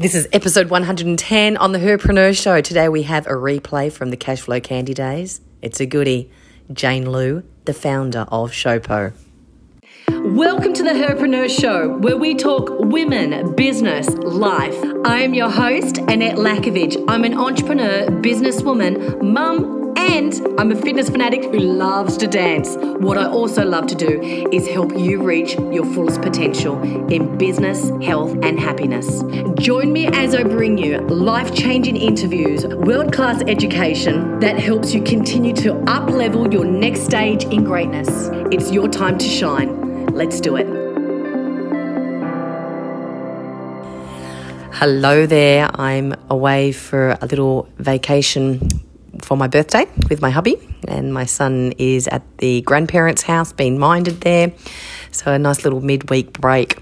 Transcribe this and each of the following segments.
This is episode 110 on the Herpreneur Show. Today we have a replay from the Cashflow Candy days. It's a goodie. Jane Lu, the founder of Showpo. Welcome to the Herpreneur Show, where we talk women, business, life. I am your host, Annette Lakovich. I'm an entrepreneur, businesswoman, mum, and I'm a fitness fanatic who loves to dance. What I also love to do is help you reach your fullest potential in business, health, and happiness. Join me as I bring you life changing interviews, world class education that helps you continue to up level your next stage in greatness. It's your time to shine. Let's do it. Hello there. I'm away for a little vacation for my birthday with my hubby, and my son is at the grandparents' house being minded there. So, a nice little midweek break.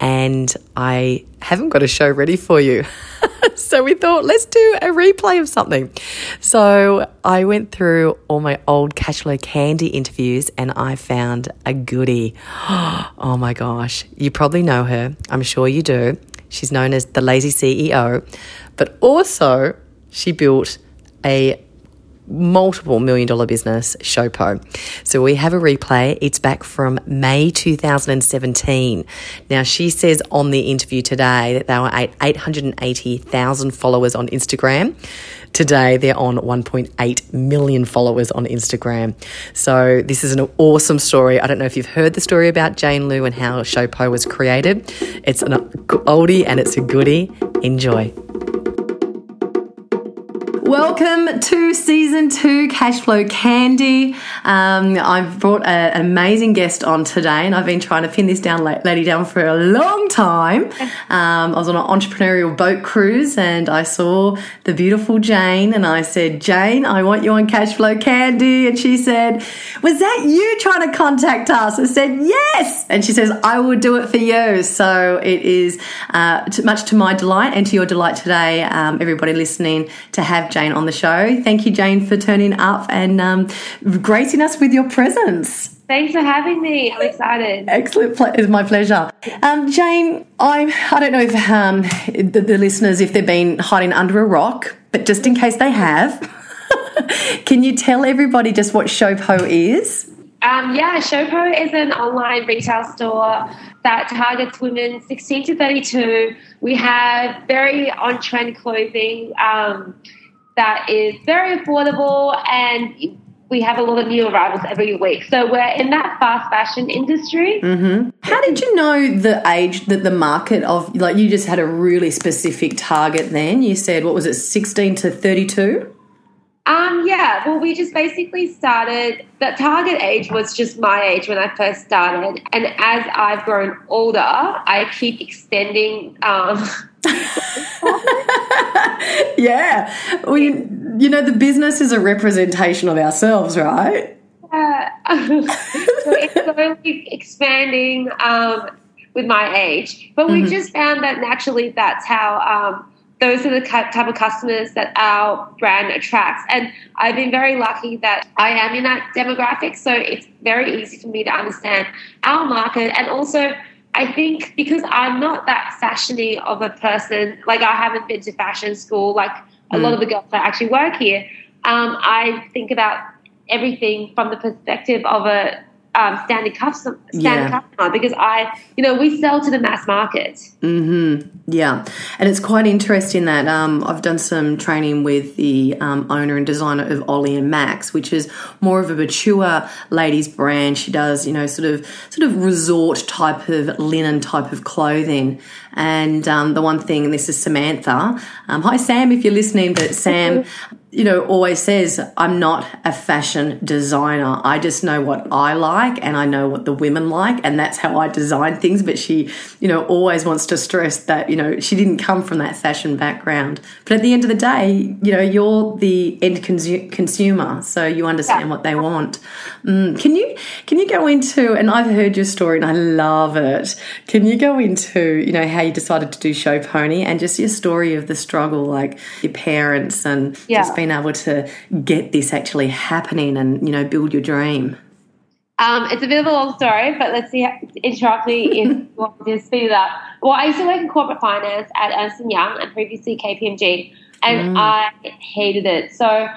And I haven't got a show ready for you. so, we thought, let's do a replay of something. So, I went through all my old Cashflow Candy interviews and I found a goodie. Oh my gosh. You probably know her. I'm sure you do. She's known as the Lazy CEO, but also she built a multiple million dollar business, Showpo. So we have a replay. It's back from May 2017. Now, she says on the interview today that they were at 880,000 followers on Instagram. Today, they're on 1.8 million followers on Instagram. So, this is an awesome story. I don't know if you've heard the story about Jane Lu and how Showpo was created. It's an oldie and it's a goodie. Enjoy. Welcome to season two, Cashflow Candy. Um, I've brought a, an amazing guest on today, and I've been trying to pin this down, lady down, for a long time. Um, I was on an entrepreneurial boat cruise, and I saw the beautiful Jane, and I said, "Jane, I want you on Cashflow Candy," and she said, "Was that you trying to contact us?" I said, "Yes," and she says, "I will do it for you." So it is uh, much to my delight and to your delight today, um, everybody listening, to have. Jane Jane on the show. Thank you, Jane, for turning up and um, gracing us with your presence. Thanks for having me. I'm excited. Excellent. It's my pleasure. Um, Jane, I, I don't know if um, the, the listeners, if they've been hiding under a rock, but just in case they have, can you tell everybody just what Showpo is? Um, yeah, Showpo is an online retail store that targets women 16 to 32. We have very on trend clothing. Um, that is very affordable and we have a lot of new arrivals every week. So we're in that fast fashion industry. Mm-hmm. How did you know the age that the market of like you just had a really specific target then? You said what was it, sixteen to thirty two? Um, yeah, well, we just basically started. The target age was just my age when I first started, and as I've grown older, I keep extending um, yeah. We, you know, the business is a representation of ourselves, right? Yeah. so it's slowly expanding um, with my age. But we mm-hmm. just found that naturally that's how. Um, those are the type of customers that our brand attracts. And I've been very lucky that I am in that demographic. So it's very easy for me to understand our market and also I think because I'm not that fashiony of a person, like I haven't been to fashion school, like a mm. lot of the girls that actually work here, um, I think about everything from the perspective of a um, standing customer, standing yeah. customer because I, you know, we sell to the mass market. Mm-hmm. Yeah, and it's quite interesting that um, I've done some training with the um, owner and designer of Ollie and Max, which is more of a mature ladies brand. She does, you know, sort of sort of resort type of linen type of clothing. And um, the one thing, and this is Samantha. Um, hi, Sam, if you're listening, but Sam you know, always says, I'm not a fashion designer. I just know what I like and I know what the women like, and that's how I design things. But she, you know, always wants to stress that, you know, she didn't come from that fashion background. But at the end of the day, you know, you're the end consu- consumer, so you understand yeah. what they want. Mm. Can you can you go into and I've heard your story and I love it. Can you go into, you know, how you decided to do Show Pony and just your story of the struggle, like your parents and yeah. just being able to get this actually happening and you know build your dream? Um, it's a bit of a long story, but let's see. How, interrupt me if you want to speed it up. well, I used to work in corporate finance at Ernst and Young and previously KPMG, and mm. I hated it. So,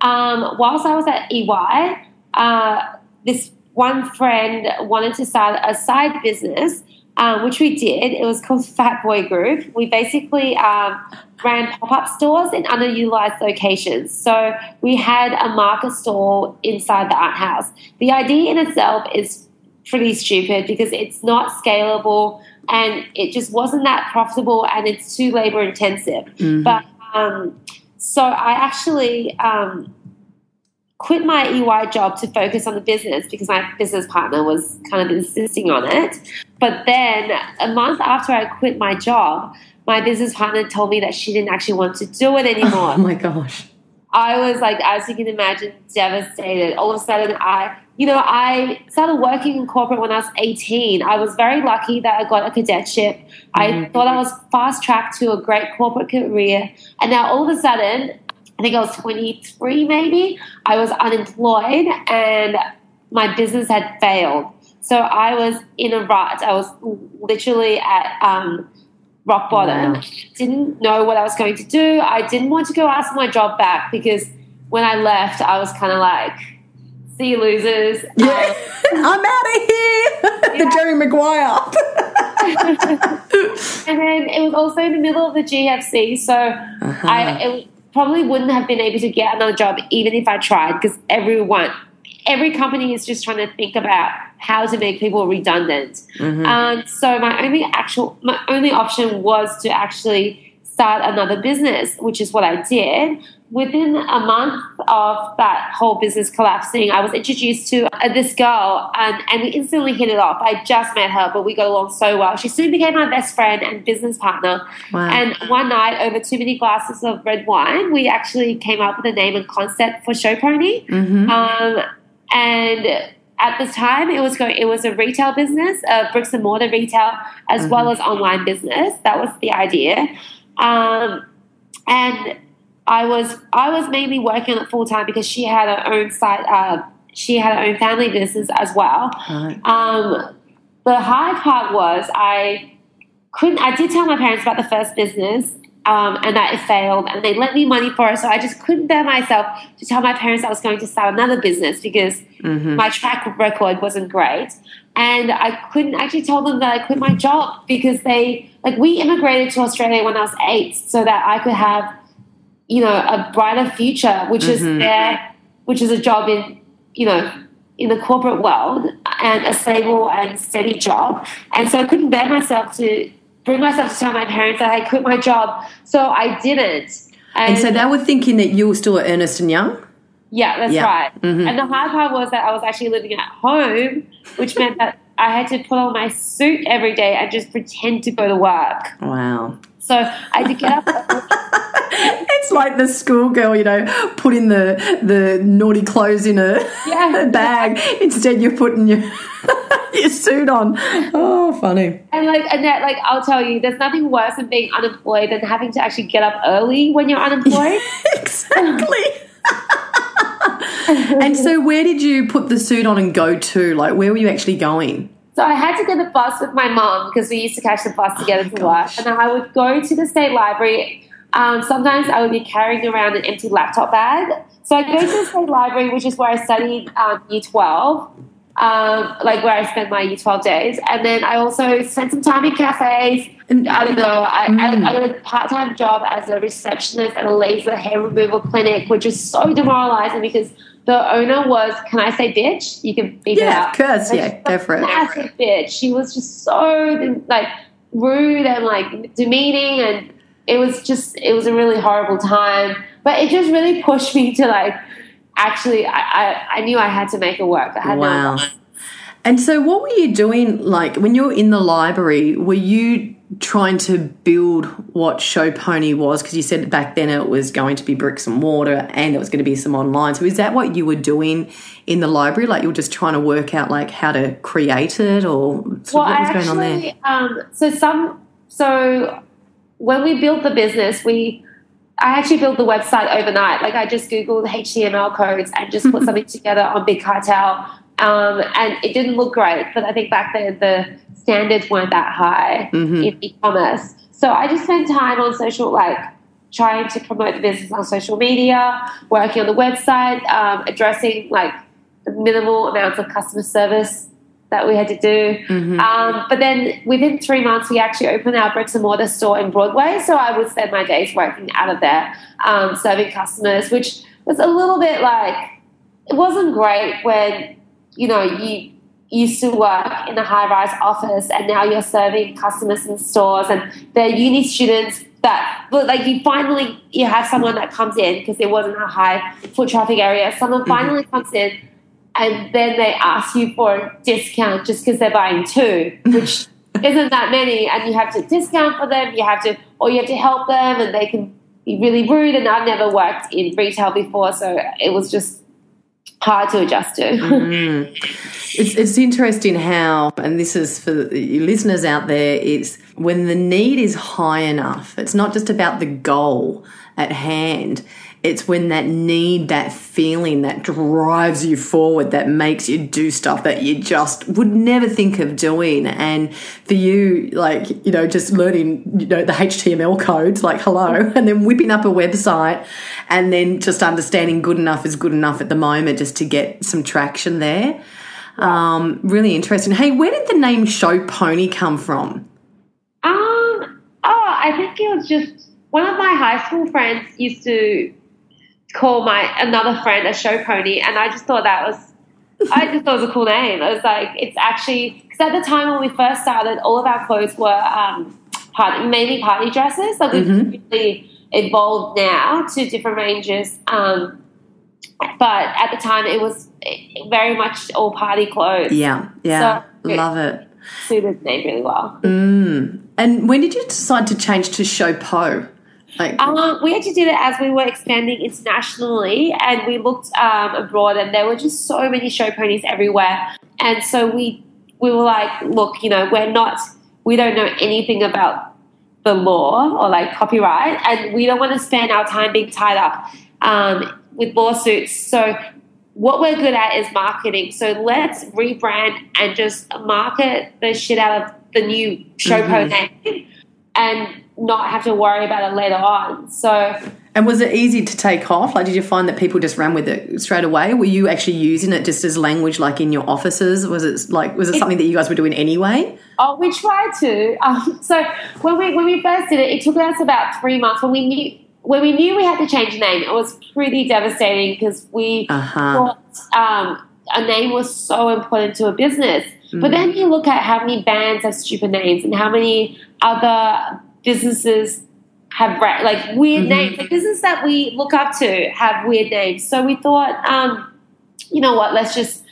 um, whilst I was at EY, uh, this one friend wanted to start a side business, um, which we did. It was called Fat Boy Group. We basically um, ran pop up stores in underutilized locations. So we had a market store inside the art house. The idea in itself is pretty stupid because it's not scalable and it just wasn't that profitable and it's too labor intensive. Mm-hmm. But um, so I actually um, quit my EY job to focus on the business because my business partner was kind of insisting on it. But then a month after I quit my job, my business partner told me that she didn't actually want to do it anymore. Oh my gosh. I was like, as you can imagine, devastated. All of a sudden, I, you know, I started working in corporate when I was 18. I was very lucky that I got a cadetship. Mm-hmm. I thought I was fast tracked to a great corporate career. And now all of a sudden, I think I was 23 maybe, I was unemployed and my business had failed. So I was in a rut. I was literally at um, rock bottom. Wow. Didn't know what I was going to do. I didn't want to go ask my job back because when I left, I was kind of like, see you losers. Yeah. Um, I'm out of here. Yeah. the Jerry Maguire. and then it was also in the middle of the GFC. So uh-huh. I it probably wouldn't have been able to get another job even if I tried because everyone every company is just trying to think about how to make people redundant. Mm-hmm. Um, so my only actual, my only option was to actually start another business, which is what I did. Within a month of that whole business collapsing, I was introduced to uh, this girl and, and we instantly hit it off. I just met her, but we got along so well. She soon became my best friend and business partner. Wow. And one night, over too many glasses of red wine, we actually came up with a name and concept for Show Pony. Mm-hmm. Um, and at the time, it was going. It was a retail business, a bricks and mortar retail, as mm-hmm. well as online business. That was the idea, um, and I was I was mainly working on it full time because she had her own site. Uh, she had her own family business as well. Right. Um, the hard part was I couldn't. I did tell my parents about the first business, um, and that it failed and they lent me money for it. So I just couldn't bear myself to tell my parents I was going to start another business because mm-hmm. my track record wasn't great. And I couldn't actually tell them that I quit my job because they, like, we immigrated to Australia when I was eight so that I could have, you know, a brighter future, which mm-hmm. is there, which is a job in, you know, in the corporate world and a stable and steady job. And so I couldn't bear myself to bring myself to tell my parents that I quit my job. So I didn't. And, and so they were thinking that you were still at Ernst and Young. Yeah, that's yeah. right. Mm-hmm. And the hard part was that I was actually living at home, which meant that I had to put on my suit every day and just pretend to go to work. Wow. So I had to get up. it's like the schoolgirl, you know, putting the the naughty clothes in a, yeah. bag. Instead, you're putting your your suit on. Oh, funny. And like Annette, like I'll tell you, there's nothing worse than being unemployed than having to actually get up early when you're unemployed. exactly. and so, where did you put the suit on and go to? Like, where were you actually going? So I had to get the bus with my mom because we used to catch the bus together oh, to gosh. work. And I would go to the state library. Um, sometimes I would be carrying around an empty laptop bag. So I go to the state library, which is where I studied um, year 12 um, like where I spend my 12 days. And then I also spent some time in cafes. I don't know, I, mm. I, I got a part time job as a receptionist at a laser hair removal clinic, which is so demoralizing because the owner was, can I say bitch? You can beat yeah, it out. Of course, yeah, go for it. Massive bitch. She was just so like rude and like demeaning and it was just it was a really horrible time. But it just really pushed me to like actually, I, I, I knew I had to make it work. I had wow. no and so, what were you doing? Like when you were in the library, were you trying to build what Show Pony was? Because you said back then it was going to be bricks and mortar, and it was going to be some online. So, is that what you were doing in the library? Like you were just trying to work out like how to create it, or well, what was I going actually, on there? Um, so some so when we built the business, we I actually built the website overnight. Like I just Googled HTML codes and just put something together on Big Cartel. um, and it didn't look great. But I think back then the standards weren't that high Mm-hmm. in e-commerce. So I just spent time on social, like trying to promote the business on social media, working on the website, um, addressing like the minimal amounts of customer service that we had to do. Mm-hmm. Um, but then within three months, we actually opened our bricks and mortar store in Broadway. So I would spend my days working out of there, um, serving customers, which was a little bit like it wasn't great when you know you used to work in a high rise office and now you're serving customers in stores and they're uni students that but like you finally you have someone that comes in because it wasn't a high foot traffic area someone finally comes in and then they ask you for a discount just because they're buying two which isn't that many. And you have to discount for them. You have to or you have to help them and they can be really rude. And i've never worked in retail before so it was just hard to adjust to. Mm. It's, it's interesting how, and this is for the listeners out there, it's when the need is high enough, it's not just about the goal at hand. It's when that need, that feeling that drives you forward, that makes you do stuff that you just would never think of doing. And for you, like, you know, just learning, you know, the HTML codes, like, hello, and then whipping up a website and then just understanding good enough is good enough at the moment just to get some traction there. Um, really interesting. Hey, where did the name Show Pony come from? Um. Oh, I think it was just one of my high school friends used to call my another friend a show pony, and I just thought that was. I just thought it was a cool name. I was like, it's actually because at the time when we first started, all of our clothes were um, party, mainly party dresses. Like we've really evolved now to different ranges. Um, but at the time, it was very much all party clothes. Yeah, yeah, So- love it. Suited name really well. And when did you decide to change to Show Po? Like, Um, we actually did it as we were expanding internationally, and we looked um, abroad, and there were just so many show ponies everywhere. And so we we were like, look, you know, we're not, we don't know anything about the law or like copyright, and we don't want to spend our time being tied up um, with lawsuits. So what we're good at is marketing. So let's rebrand and just market the shit out of the new Showpo name and not have to worry about it later on. So and was it easy to take off? Like, did you find that people just ran with it straight away? Were you actually using it just as language, like in your offices? Was it like, was it something that you guys were doing anyway? Oh, we tried to. Um, so when we when we first did it, it took us about three months. When we knew when we knew we had to change the name, it was pretty devastating because we Uh-huh. thought um, a name was so important to a business. But then you look at how many bands have stupid names and how many other businesses have like weird names. Like businesses that we look up to have weird names. So we thought, um, you know what? Let's just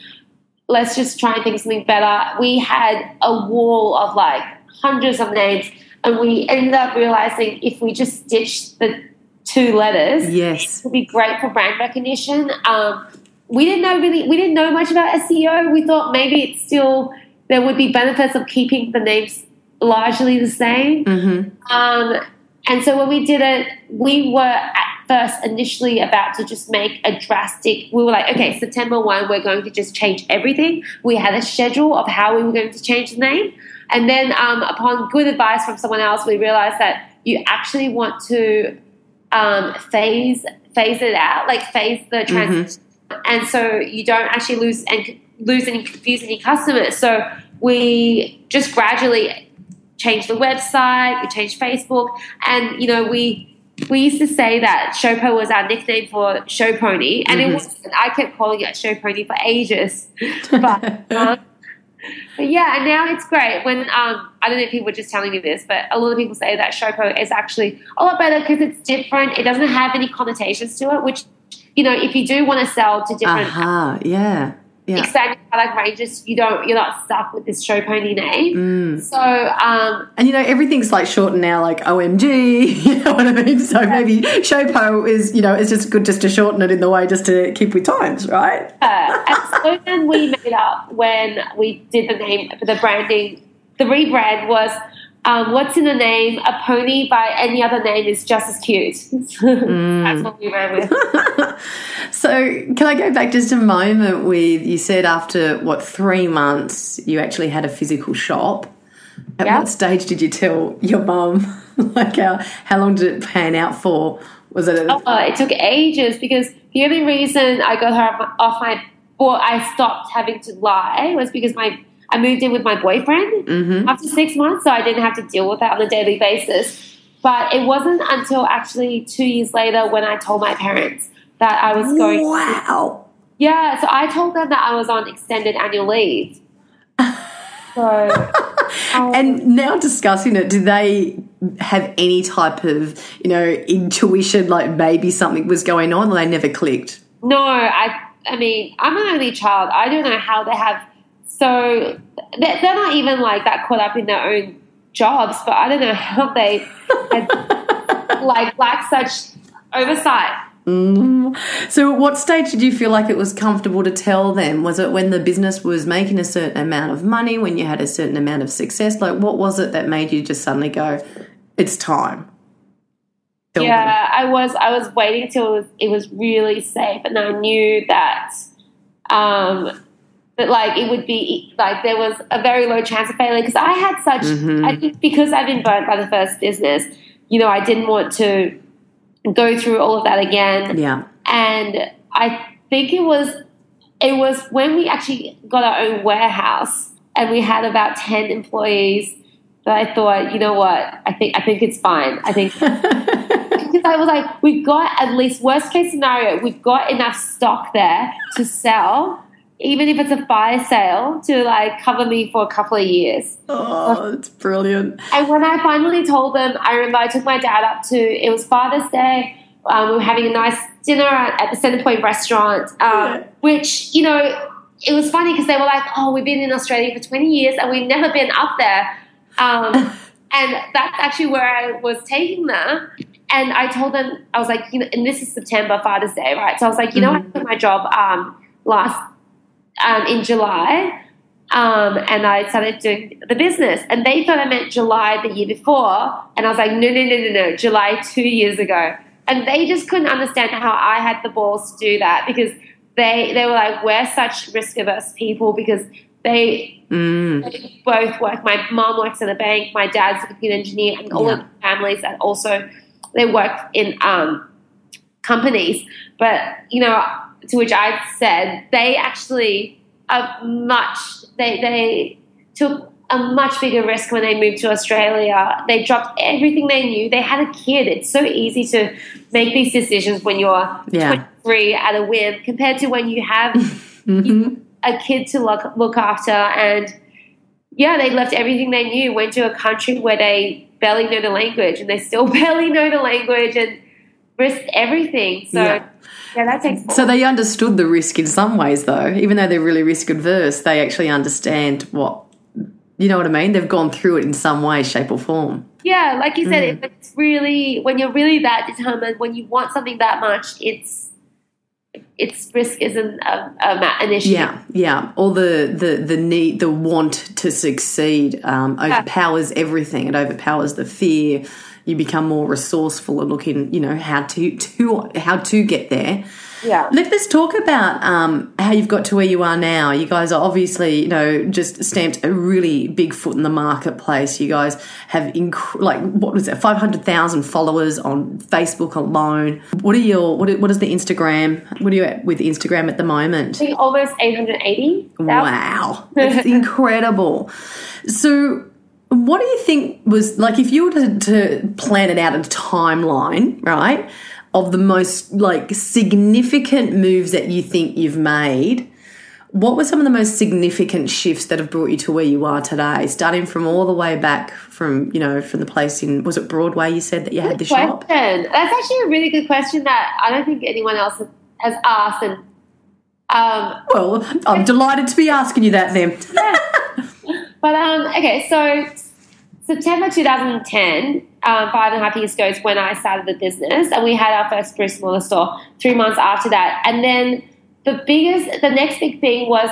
let's just try and think something better. We had a wall of like hundreds of names, and we ended up realizing if we just stitched the two letters, Yes. it would be great for brand recognition. Um, we didn't know really, we didn't know much about SEO. We thought maybe it's still there would be benefits of keeping the names largely the same. Mm-hmm. Um, and so when we did it, we were at first initially about to just make a drastic. We were like, okay, September one, we're going to just change everything. We had a schedule of how we were going to change the name, and then um, upon good advice from someone else, we realized that you actually want to um, phase phase it out, like phase the transition, and so you don't actually lose and lose and confuse any customers. So we just gradually changed the website, we changed Facebook, and you know we we used to say that Showpo was our nickname for Show Pony, and it was I kept calling it Show Pony for ages, but. um, but yeah, and now it's great. When um, I don't know if people were just telling me this, but a lot of people say that Showpo is actually a lot better because it's different. It doesn't have any connotations to it, which you know, if you do want to sell to different Aha. Yeah. Yeah. expanding product you don't you're not stuck with this show pony name. Mm. So um, And you know, everything's like shortened now, like OMG, you know what I mean? So maybe Showpo is, you know, it's just good just to shorten it in the way just to keep with times, right? uh, and slogan we made up when we did the name for the branding, the rebrand was um, what's in the name? A pony by any other name is just as cute. Mm. That's what we ran with. So, can I go back just a moment with you said after what three months you actually had a physical shop? At Yeah. what stage did you tell your mum? like, how, how long did it pan out for? Was it a, Oh, it took ages because the only reason I got her off my, off my or I stopped having to lie was because my I moved in with my boyfriend Mhm. after six months, so I didn't have to deal with that on a daily basis. But it wasn't until actually two years later when I told my parents that I was going. Wow. Yeah, so I told them that I was on extended annual leave. So, um, And now discussing it, do they have any type of, you know, intuition like maybe something was going on they never clicked? No, I. I mean, I'm an only child. I don't know how they have. So they're, they're not even like that caught up in their own jobs. But I don't know how they had, like lack such oversight. Mm. So, at what stage did you feel like it was comfortable to tell them? Was it when the business was making a certain amount of money, when you had a certain amount of success? Like, what was it that made you just suddenly go, it's time? Tell them. Yeah, I was. I was waiting till it was, it was really safe, and I knew that. Um, that like it would be like there was a very low chance of failure because I had such Mhm. I think because I've been burnt by the first business, you know, I didn't want to go through all of that again. Yeah. And I think it was it was when we actually got our own warehouse and we had about ten employees that I thought, you know what, I think I think it's fine. I think because I was like, we've got at least worst case scenario, we've got enough stock there to sell, even if it's a fire sale, to like cover me for a couple of years. oh, it's brilliant. And when I finally told them, I remember I took my dad up to it was Father's Day. Um, we were having a nice dinner at, the Centrepoint restaurant, um, Yeah. which you know it was funny because they were like, "Oh, we've been in Australia for twenty years and we've never been up there." Um, and that's actually where I was taking them. And I told them, I was like, you know, and this is September, Father's Day, right? So I was like, you know, I quit my job um, last um, in July, um, and I started doing the business. And they thought I meant July the year before, and I was like, no, no, no, no, no, July two years ago. And they just couldn't understand how I had the balls to do that because they they were like, we're such risk averse people because they Mm. they both work. My mom works in a bank. My dad's a computer engineer, and all Yeah. of the families that also they work in um, companies. But you know, to which I said they actually are much. They they took a much bigger risk when they moved to Australia. They dropped everything they knew. They had a kid. It's so easy to make these decisions when you're Yeah. 23 at a whim compared to when you have Mhm. a kid to look look after and yeah they left everything they knew went to a country where they barely know the language and they still barely know the language and risked everything so Yeah. yeah, that takes So they understood the risk in some ways, though, even though they're really risk adverse. They actually understand what you know what I mean. They've gone through it in some way, shape, or form. yeah like you said Mm. it's really when you're really that determined when you want something that much it's it's risk isn't an issue Yeah, yeah. All the the the need, the want to succeed um, overpowers everything. It overpowers the fear. You become more resourceful and looking, you know, how to to how to get there. yeah Let, us talk about um, how you've got to where you are now. You guys are obviously, you know, just stamped a really big foot in the marketplace. You guys have inc- like what was it, five hundred thousand followers on Facebook alone. What are your what? What is the Instagram? What are you at with Instagram at the moment? Almost 880 Wow, it's incredible. So, what do you think was like if you were to, to plan it out in a timeline, right, of the most like significant moves that you think you've made? What were some of the most significant shifts that have brought you to where you are today? Starting from all the way back from, you know, from the place in, was it Broadway you said that you had the shop? question. That's actually a really good question that I don't think anyone else has asked. And um, Well, I'm delighted to be asking you that then. but um, okay, so September 2010, um, five and a half years ago, is when I started the business, and we had our first brick smaller store three months after that. And then the biggest, the next big thing was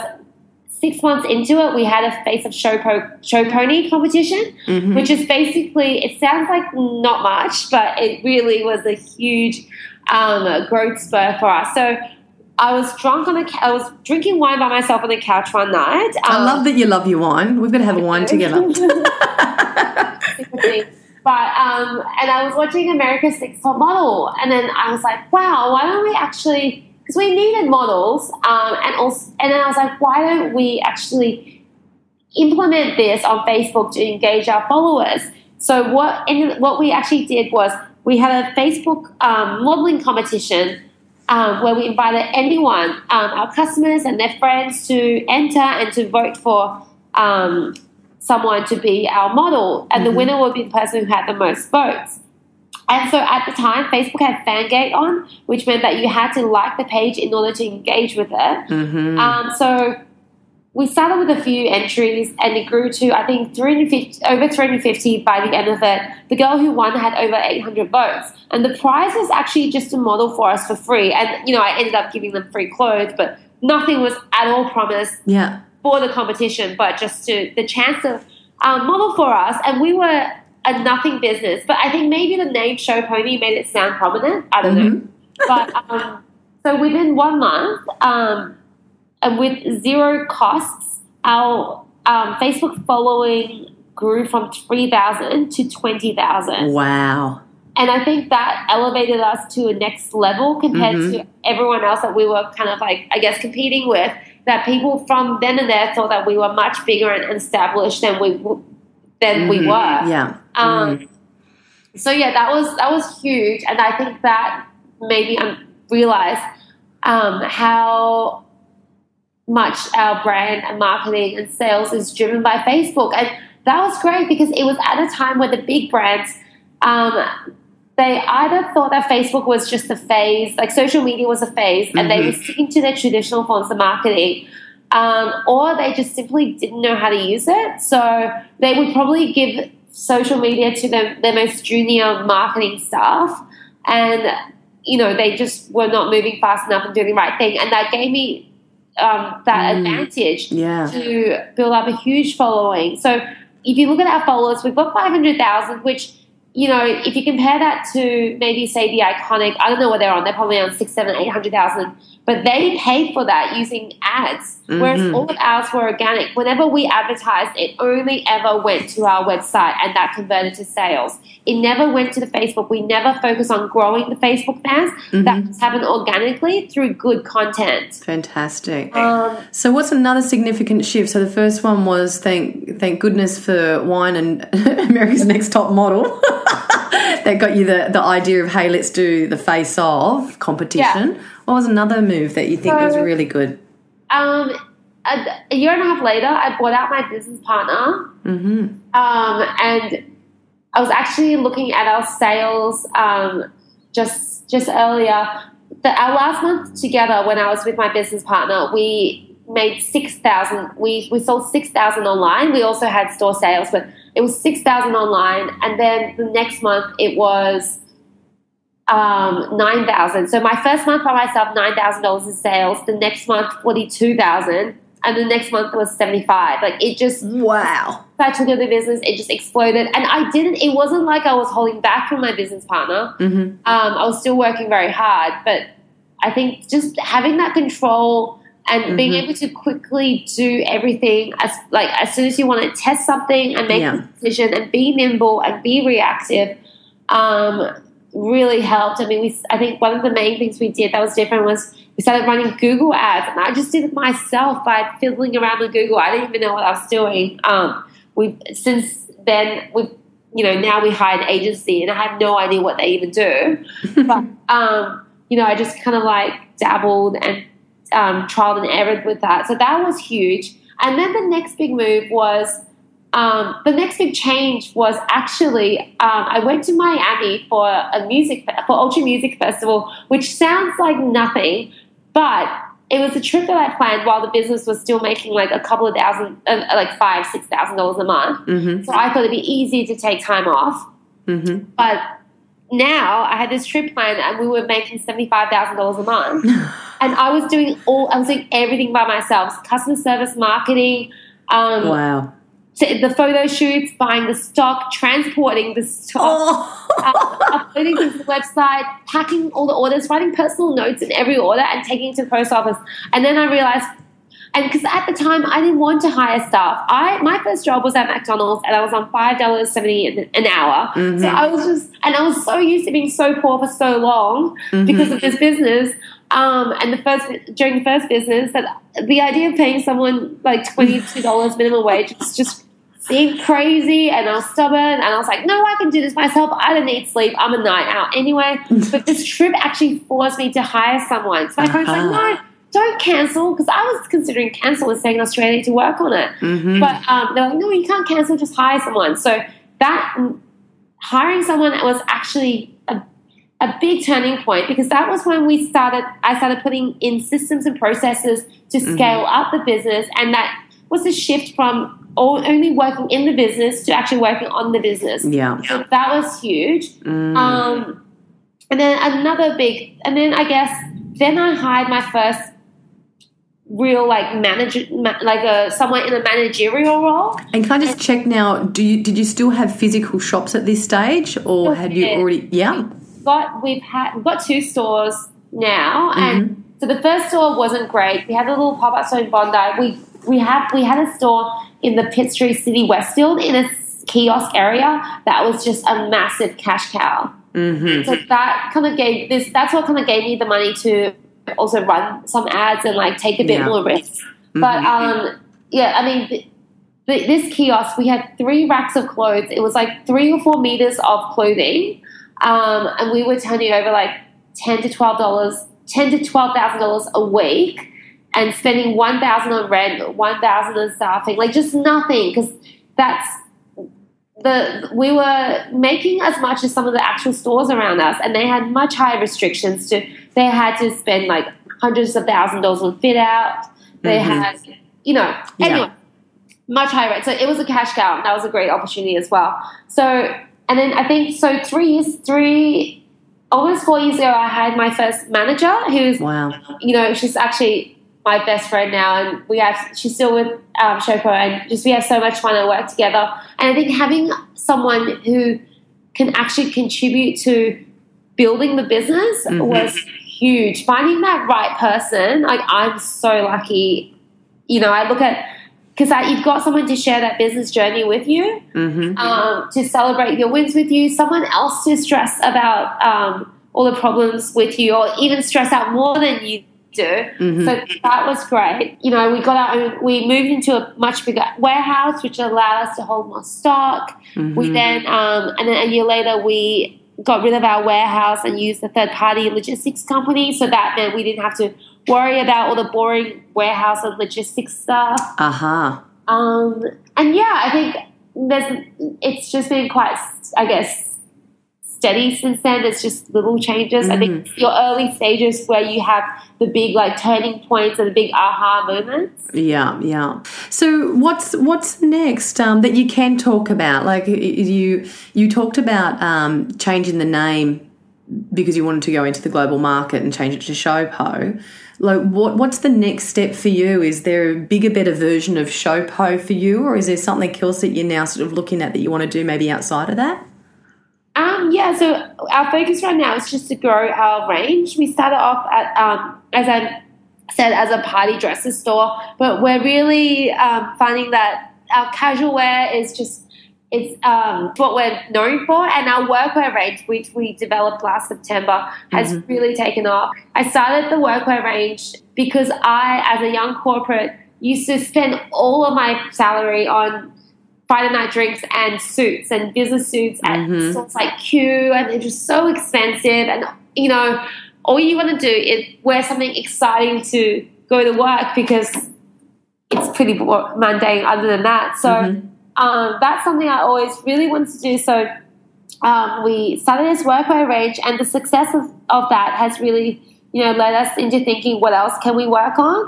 six months into it, we had a face of show, po- show pony competition, Mm-hmm. which is basically, it sounds like not much, but it really was a huge um, growth spur for us. So I was drunk on the, I was drinking wine by myself on the couch one night. I Um, love that you love your wine. We've got to have a wine together. but um, and I was watching America's Next Top Model, and then I was like, wow, why don't we actually? Because we needed models, um, and also, and then I was like, why don't we actually implement this on Facebook to engage our followers? So what and what we actually did was we had a Facebook um, modeling competition um, where we invited anyone, um, our customers and their friends, to enter and to vote for um, someone to be our model, and the winner would be the person who had the most votes. And so at the time, Facebook had Fangate on, which meant that you had to like the page in order to engage with it. Mm-hmm. Um, so we started with a few entries, and it grew to I think 350, over 350 by the end of it. The girl who won had over 800 votes, and the prize was actually just a model for us for free. And you know, I ended up giving them free clothes, but nothing was at all promised Yeah. for the competition, but just to the chance of um, model for us. And we were a nothing business, but I think maybe the name Show Pony made it sound prominent. I don't know. But um, so within one month, um, with zero costs, our um, Facebook following grew from 3,000 to 20,000. Wow. And I think that elevated us to a next level compared Mhm. to everyone else that we were kind of like, I guess, competing with. That people from then and there thought that we were much bigger and established than we than we Mhm. were. Yeah. Um, So yeah, that was that was huge, and I think that made me um, realize um, how much our brand and marketing and sales is driven by Facebook, and that was great because it was at a time where the big brands. Um, they either thought that Facebook was just a phase, like social media was a phase, and they Mhm. were sticking to their traditional forms of marketing, um, or they just simply didn't know how to use it. So they would probably give social media to their, their most junior marketing staff, and you know they just were not moving fast enough and doing the right thing, and that gave me um, that Mm. advantage Yeah. to build up a huge following. So if you look at our followers, we've got 500,000, which, you know, if you compare that to maybe say the Iconic, I don't know what they're on, they're probably on six, seven, 800,000, but they paid for that using ads, whereas Mhm. all of ours were organic. Whenever we advertised, it only ever went to our website and that converted to sales. It never went to the Facebook. We never focus on growing the Facebook fans. That happened organically through good content. Fantastic. Um, So what's another significant shift? So the first one was thank thank goodness for wine and America's Next Top Model. that got you the, the idea of hey, let's do the face off competition. What was another move that you think was really good? Um, a, a year and a half later, I bought out my business partner, Mm-hmm. um, and I was actually looking at our sales um, just just earlier. The, our last month together, when I was with my business partner, we made six thousand. We we sold six thousand online. We also had store sales, but it was six thousand online, and then the next month it was um, nine thousand. So my first month by myself, nine thousand dollars in sales. The next month, forty two thousand, and the next month was seventy five. Like it just, Wow. I took over the business, it just exploded, and I didn't. It wasn't like I was holding back from my business partner. Mm-hmm. Um, I was still working very hard, but I think just having that control and being Mhm. able to quickly do everything as like as soon as you want to test something and make Yeah. a decision and be nimble and be reactive um, really helped. I mean, we I think one of the main things we did that was different was we started running Google ads, and I just did it myself by fiddling around with Google. I didn't even know what I was doing. Um, we since then we've you know now we hire an agency, and I have no idea what they even do. but um, you know, I just kind of like dabbled and um, trialed and errored with that. So that was huge. And then the next big move was um, the next big change was actually um, I went to Miami for a music for Ultra Music Festival, which sounds like nothing, but it was a trip that I planned while the business was still making like a couple of thousand, uh, like five, six thousand dollars a month. Mm-hmm. So I thought it'd be easy to take time off. Mm-hmm. But now I had this trip planned and we were making $75,000 a month. and I was doing all, I was doing everything by myself customer service, marketing. Um, wow. The photo shoots, buying the stock, transporting the stock, Oh. uh, uploading things to the website, packing all the orders, writing personal notes in every order, and taking it to the post office. And then I realized, and because at the time I didn't want to hire staff. I my first job was at McDonald's, and I was on five dollars seventy an hour. So I was just, and I was so used to being so poor for so long because of this business. Um, and the first during the first business, that the idea of paying someone like twenty two dollars minimum wage was just seemed crazy and I was stubborn and I was like, no, I can do this myself. I don't need sleep. I'm a night out anyway. but this trip actually forced me to hire someone. So my friend's Uh-huh. like, no, don't cancel because I was considering cancel and staying in Australia to work on it. Mhm. But um, they're like, no, you can't cancel, just hire someone. So that mm, hiring someone was actually a, big turning point because that was when we started, I started putting in systems and processes to scale up the business. And that was a shift from all, only working in the business to actually working on the business. Yeah. So that was huge. Mm. Um, and then another big, and then I guess then I hired my first real like manager, ma- like a someone in a managerial role. And can I just check now? Do you did you still have physical shops at this stage, or had you already? Yeah. Got we've had we've got two stores now, and so the first store wasn't great. We had a little pop up store in Bondi. We we have we had a store in the Pitt Street City Westfield in a kiosk area that was just a massive cash cow. Mm-hmm. So that kind of gave this. That's what kind of gave me the money to also run some ads and like take a bit Yeah. more risks. But um, yeah, I mean, th- th- this kiosk we had three racks of clothes. It was like three or four meters of clothing, um, and we were turning over like ten to twelve dollars, ten to twelve thousand dollars a week, and spending one thousand on rent, one thousand on staffing, like just nothing because that's the we were making as much as some of the actual stores around us, and they had much higher restrictions. To they had to spend like hundreds of thousand dollars on fit out. They Mhm. had, you know, Yeah. anyway, much higher rate. So it was a cash cow. and That was a great opportunity as well. So and then I think so three years, three almost four years ago, I had my first manager who's Wow. you know, she's actually my best friend now, and we have she's still with um, Showpo, and just we have so much fun and work together. And I think having someone who can actually contribute to building the business Mhm. was huge. Finding that right person, like I'm so lucky. You know, I look at because like, you've got someone to share that business journey with you Mm-hmm. um, to celebrate your wins with you, someone else to stress about um, all the problems with you, or even stress out more than you do. Mhm. So that was great. You know, we got our own, we moved into a much bigger warehouse, which allowed us to hold more stock. We then, um, and then a year later, we got rid of our warehouse and used a third party logistics company. So that meant we didn't have to worry about all the boring warehouse and logistics stuff. Aha. Um, and yeah, I think there's it's just been quite, I guess, steady since then. It's just little changes. I think your early stages where you have the big like turning points and the big aha moments. Yeah, yeah. So what's what's next um, that you can talk about? Like you you talked about um, changing the name because you wanted to go into the global market and change it to Showpo. Like what what's the next step for you? Is there a bigger, better version of Showpo for you, or is there something else that you're now sort of looking at that you want to do maybe outside of that? Um, yeah, so our focus right now is just to grow our range. We started off at, um, as I said, as a party dresses store, but we're really um, finding that our casual wear is just it's um, what we're known for, and our workwear range, which we developed last September, has really taken off. I started the workwear range because I, as a young corporate, used to spend all of my salary on Friday night drinks and suits and business suits at Mhm. stores like Cue, and they're just so expensive. And you know, all you want to do is wear something exciting to go to work because it's pretty mundane. Other than that, so Mhm. Um, that's something I always really wanted to do. So um, we started this workwear range, and the success of, of that has really, you know, led us into thinking what else can we work on,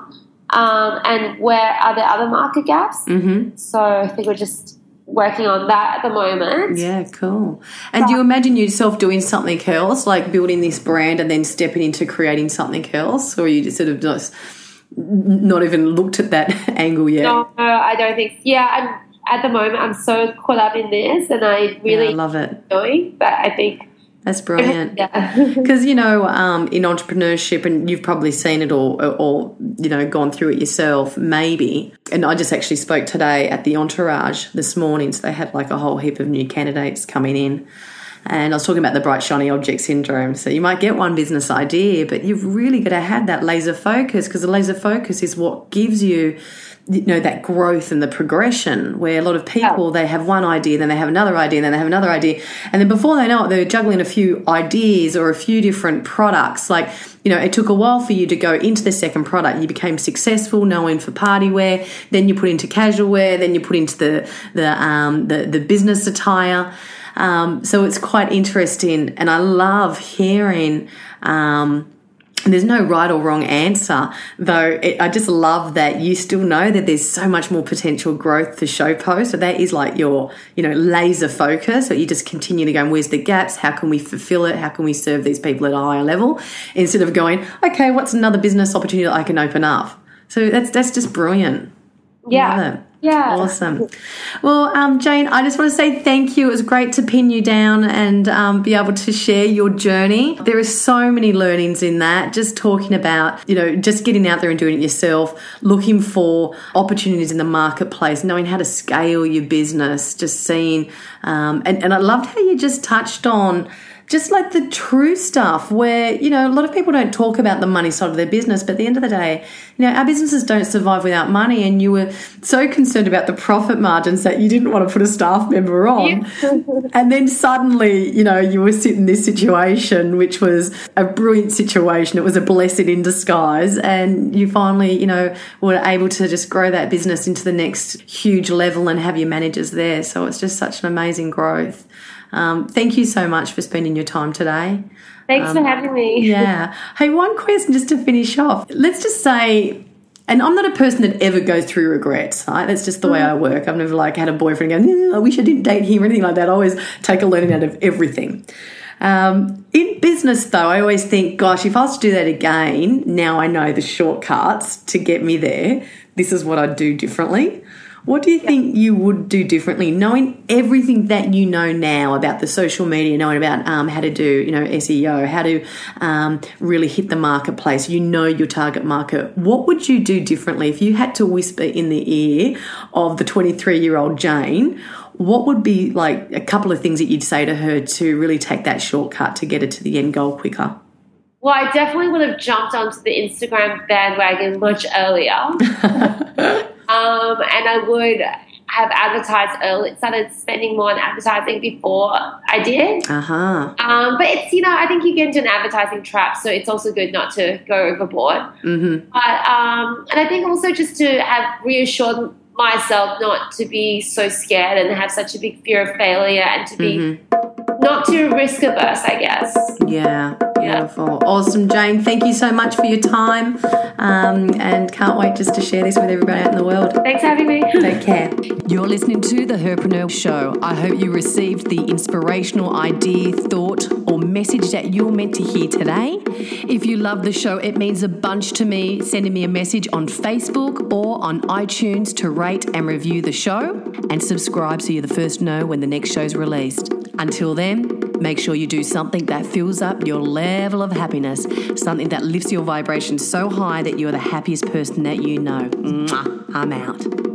um, and where are there other market gaps. Mm-hmm. So I think we're just working on that at the moment. Yeah, cool. And do you imagine yourself doing something else, like building this brand and then stepping into creating something else, or you just sort of just not even looked at that angle yet? No, no, I don't think. Yeah, I'm at the moment. I'm so caught up in this, and I really Yeah, I love it. But I think, That's brilliant. yeah, Because you know, um, in entrepreneurship, and you've probably seen it all, or you know, gone through it yourself, maybe. And I just actually spoke today at the Entourage this morning, so they had like a whole heap of new candidates coming in. And I was talking about the bright shiny object syndrome. So you might get one business idea, but you've really got to have that laser focus because the laser focus is what gives you you know that growth and the progression where a lot of people they have one idea then they have another idea then they have another idea. And then before they know it they're juggling a few ideas or a few different products. Like you know it took a while for you to go into the second product. You became successful known for party wear. Then you put into casual wear. Then you put into the the um the, the business attire. Um, so it's quite interesting. And i love hearing um, there's no right or wrong answer, though. It, I just love that you still know that there's so much more potential growth for Showpo. So that is like your, you know, laser focus. So you just continue to go, and where's the gaps? How can we fulfill it? How can we serve these people at a higher level? Instead of going, okay, what's another business opportunity that I can open up? So that's that's just brilliant. yeah. Yeah. Awesome. Well, um, Jane, I just want to say thank you. It was great to pin you down and um, be able to share your journey. There are so many learnings in that. Just talking about, you know, just getting out there and doing it yourself, looking for opportunities in the marketplace, knowing how to scale your business, just seeing. Um, and, and I loved how you just touched on just like the true stuff where you know a lot of people don't talk about the money side of their business but at the end of the day you know our businesses don't survive without money and you were so concerned about the profit margins that you didn't want to put a staff member on. And then suddenly you know you were sitting in this situation which was a brilliant situation. It was a blessing in disguise. And you finally you know were able to just grow that business into the next huge level and have your managers there. So it's just such an amazing growth um, thank you so much for spending your time today. Thanks for having me. Um, Yeah. Hey, one question just to finish off. Let's just say, and I'm not a person that ever goes through regrets. Right? That's just the way I work. I've never like had a boyfriend going, "Yeah, I wish I didn't date him or anything like that. I always take a learning out of everything. Um, in business, though, I always think, gosh, if I was to do that again, now I know the shortcuts to get me there. This is what I'd do differently. What do you think you would do differently, knowing everything that you know now about the social media, knowing about um, how to do, you know, SEO, how to um, really hit the marketplace? You know your target market. What would you do differently if you had to whisper in the ear of the 23 year old Jane? What would be like a couple of things that you'd say to her to really take that shortcut to get her to the end goal quicker? Well, I definitely would have jumped onto the Instagram bandwagon much earlier. um, and I would have advertised early, started spending more on advertising before I did. Uh huh. Um, but it's, you know, I think you get into an advertising trap, so it's also good not to go overboard. Mm-hmm. But, um, and I think also just to have reassured myself not to be so scared and have such a big fear of failure and to be not too risk averse, I guess. Yeah, beautiful. Awesome, Jane. Thank you so much for your time um, and can't wait just to share this with everybody out in the world. Thanks for having me. Take care. You're listening to the Herpreneur Show. I hope you received the inspirational idea, thought, or message that you're meant to hear today. If you love the show, it means a bunch to me sending me a message on Facebook or on iTunes to rate and review the show and subscribe so you're the first to know when the next show's released. Until then, make sure you do something that fills up your level of happiness, something that lifts your vibration so high that you're the happiest person that you know. Mwah. I'm out.